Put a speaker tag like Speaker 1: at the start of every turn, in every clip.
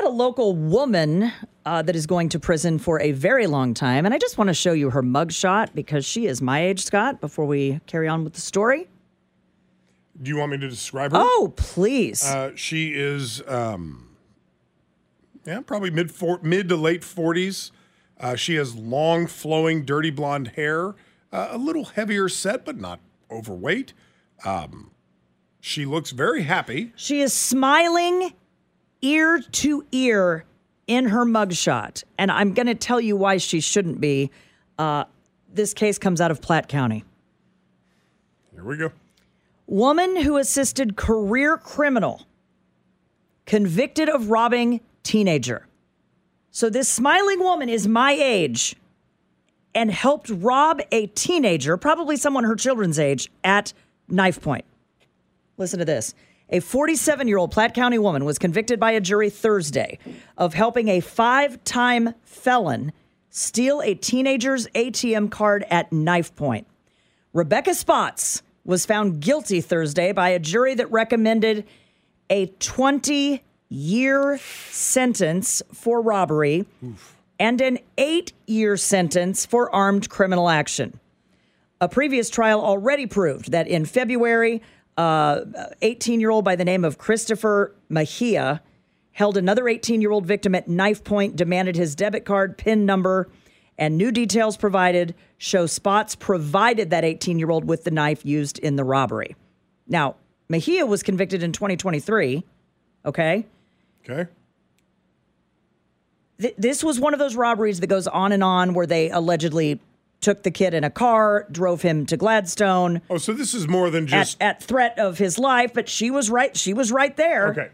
Speaker 1: got a local woman uh, that is going to prison for a very long time, and I just want to show you her mugshot because she is my age, Scott. Before we carry on with the story.
Speaker 2: Do you want me to describe her?
Speaker 1: Oh, please.
Speaker 2: Uh, she is, um, yeah, probably mid four, mid to late forties. Uh, she has long, flowing, dirty blonde hair, uh, a little heavier set, but not overweight. Um, she looks very happy.
Speaker 1: She is smiling ear to ear in her mugshot. And I'm going to tell you why she shouldn't be. Uh, this case comes out of Platte County.
Speaker 2: Here we go.
Speaker 1: Woman who assisted career criminal convicted of robbing teenager. So this smiling woman is my age and helped rob a teenager, probably someone her children's age, at knife point. Listen to this. A 47 year old Platte County woman was convicted by a jury Thursday of helping a five time felon steal a teenager's ATM card at knife point. Rebecca Spots was found guilty Thursday by a jury that recommended a 20 year sentence for robbery and an eight year sentence for armed criminal action. A previous trial already proved that in February, Uh, 18 year old by the name of Christopher Mejia held another 18 year old victim at knife point, demanded his debit card, PIN number, and new details provided show Spots provided that 18 year old with the knife used in the robbery. Now, Mejia was convicted in 2023. Okay.
Speaker 2: Okay.
Speaker 1: Th- this was one of those robberies that goes on and on where they allegedly took the kid in a car, drove him to Gladstone
Speaker 2: Oh, so this is more than just.
Speaker 1: at threat of his life, but she was right. She was right there.
Speaker 2: okay.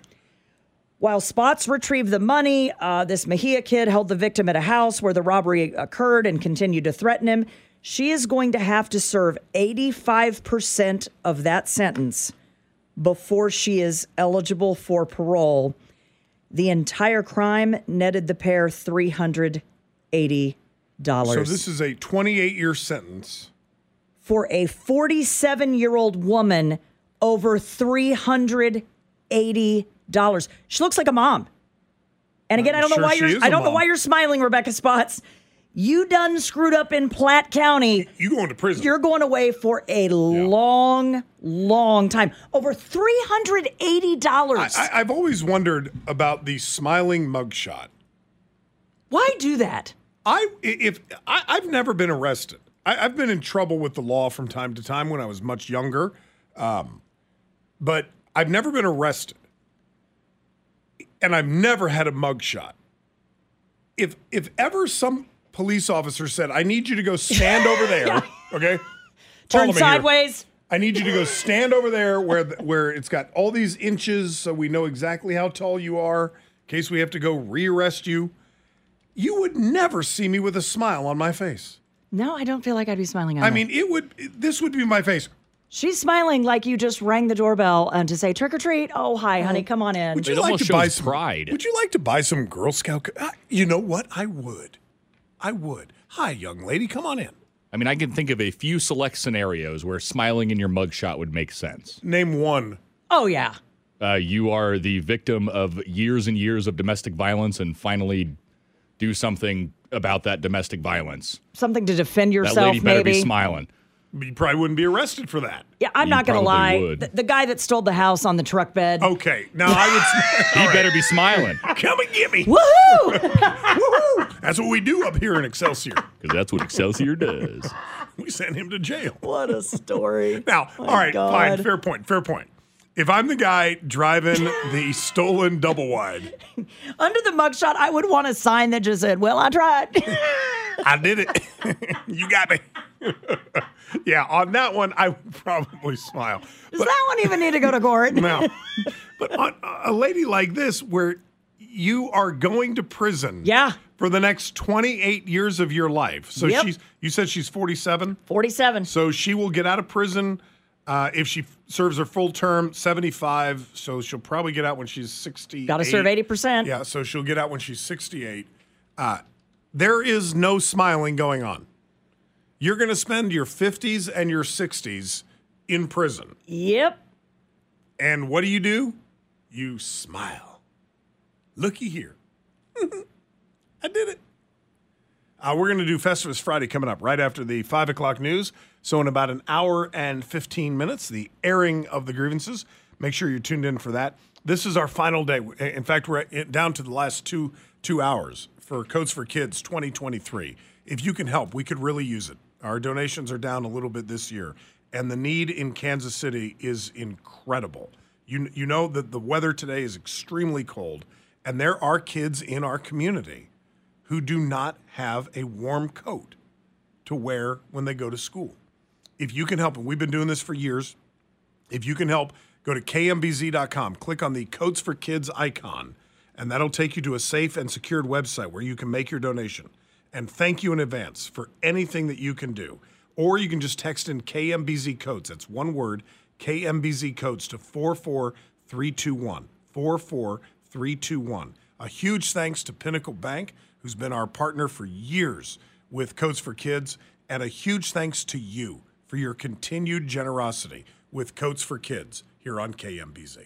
Speaker 1: While Spots retrieved the money, uh, this Mejia kid held the victim at a house where the robbery occurred and continued to threaten him. She is going to have to serve 85% of that sentence before she is eligible for parole. The entire crime netted the pair $380.
Speaker 2: So this is a 28 year sentence.
Speaker 1: for a 47 year old woman over $380. She looks like a mom. And again, I don't
Speaker 2: sure
Speaker 1: know why you're I don't know why you're smiling, Rebecca Spots. You done screwed up in Platte County.
Speaker 2: You going to prison?
Speaker 1: You're going away for a long, long time. Over $380.
Speaker 2: I, I've always wondered about the smiling mugshot.
Speaker 1: why do that?
Speaker 2: I if I, I've never been arrested. I, I've been in trouble with the law from time to time when I was much younger, um, but I've never been arrested, and I've never had a mugshot. If if ever some police officer said, "I need you to go stand over there," okay,
Speaker 1: Turn
Speaker 2: me here.
Speaker 1: sideways.
Speaker 2: I need you to go stand over there where the, where it's got all these inches, so we know exactly how tall you are. In case we have to go rearrest you, you would never see me with a smile on my face.
Speaker 1: No, I don't feel like I'd be smiling at
Speaker 2: I mean, it would. This would be my face.
Speaker 1: She's smiling like you just rang the doorbell and to say trick or treat. Oh, hi, honey, come on in.
Speaker 2: Would
Speaker 3: It
Speaker 2: you like to buy some
Speaker 3: pride.
Speaker 2: Would you like to buy some Girl Scout? co- Uh, You know what? I would. I would. Hi, young lady. Come on in.
Speaker 3: I mean, I can think of a few select scenarios where smiling in your mugshot would make sense.
Speaker 2: Name one.
Speaker 1: Oh yeah.
Speaker 3: Uh, you are the victim of years and years of domestic violence and finally do something about that domestic violence.
Speaker 1: Something to defend
Speaker 3: That
Speaker 1: yourself,
Speaker 3: lady better
Speaker 1: maybe.
Speaker 3: be smiling.
Speaker 2: You probably wouldn't be arrested for that.
Speaker 1: Yeah, I'm
Speaker 3: You
Speaker 1: not gonna lie.
Speaker 3: would.
Speaker 1: The, the guy that stole the house on the truck bed.
Speaker 2: Okay. Now I would.
Speaker 3: He better be smiling
Speaker 2: Come and get me.
Speaker 1: Woohoo!
Speaker 2: Woohoo! That's what we do up here in Excelsior.
Speaker 3: because that's what Excelsior does.
Speaker 2: We send him to jail.
Speaker 1: what a story.
Speaker 2: Now,
Speaker 1: My
Speaker 2: all right, fine, fair point, fair point. If I'm the guy driving the stolen double wide,
Speaker 1: Under the mugshot, I would want a sign that just said, "Well, I tried."
Speaker 2: I did it. you got me. yeah, on that one, I would probably smile.
Speaker 1: Does that one even need to go to court?
Speaker 2: No, but on a lady like this, where you are going to prison,
Speaker 1: Yeah.
Speaker 2: for the next 28 years of your life. So
Speaker 1: Yep.
Speaker 2: she's, you said she's 47.
Speaker 1: Forty-seven.
Speaker 2: So she will get out of prison uh, if she f- serves her full term, 75. So she'll probably get out when she's 60.
Speaker 1: Got to serve eighty percent.
Speaker 2: Yeah, so she'll get out when she's 68. Uh, there is no smiling going on. You're going to spend your 50s and your 60s in prison.
Speaker 1: Yep.
Speaker 2: And what do you do? You smile. Looky here. I did it. Uh, we're going to do Festivus Friday coming up right after the 5 o'clock news. So, in about an hour and 15 minutes, the airing of the grievances. Make sure you're tuned in for that. This is our final day. In fact, we're down to the last two two hours for Coats for Kids 2023. If you can help, we could really use it. Our donations are down a little bit this year, and the need in Kansas City is incredible. You, you know that the weather today is extremely cold, and there are kids in our community who do not have a warm coat to wear when they go to school. If you can help, and we've been doing this for years, if you can help, go to kmbz.com, click on the Coats for Kids icon, and that'll take you to a safe and secured website where you can make your donation. And thank you in advance for anything that you can do. Or you can just text in KMBZ Coats. That's one word, KMBZ Coats to 44321. 44321. A huge thanks to Pinnacle Bank, who's been our partner for years with Coats for Kids, and a huge thanks to you for your continued generosity with Coats for Kids here on KMBZ.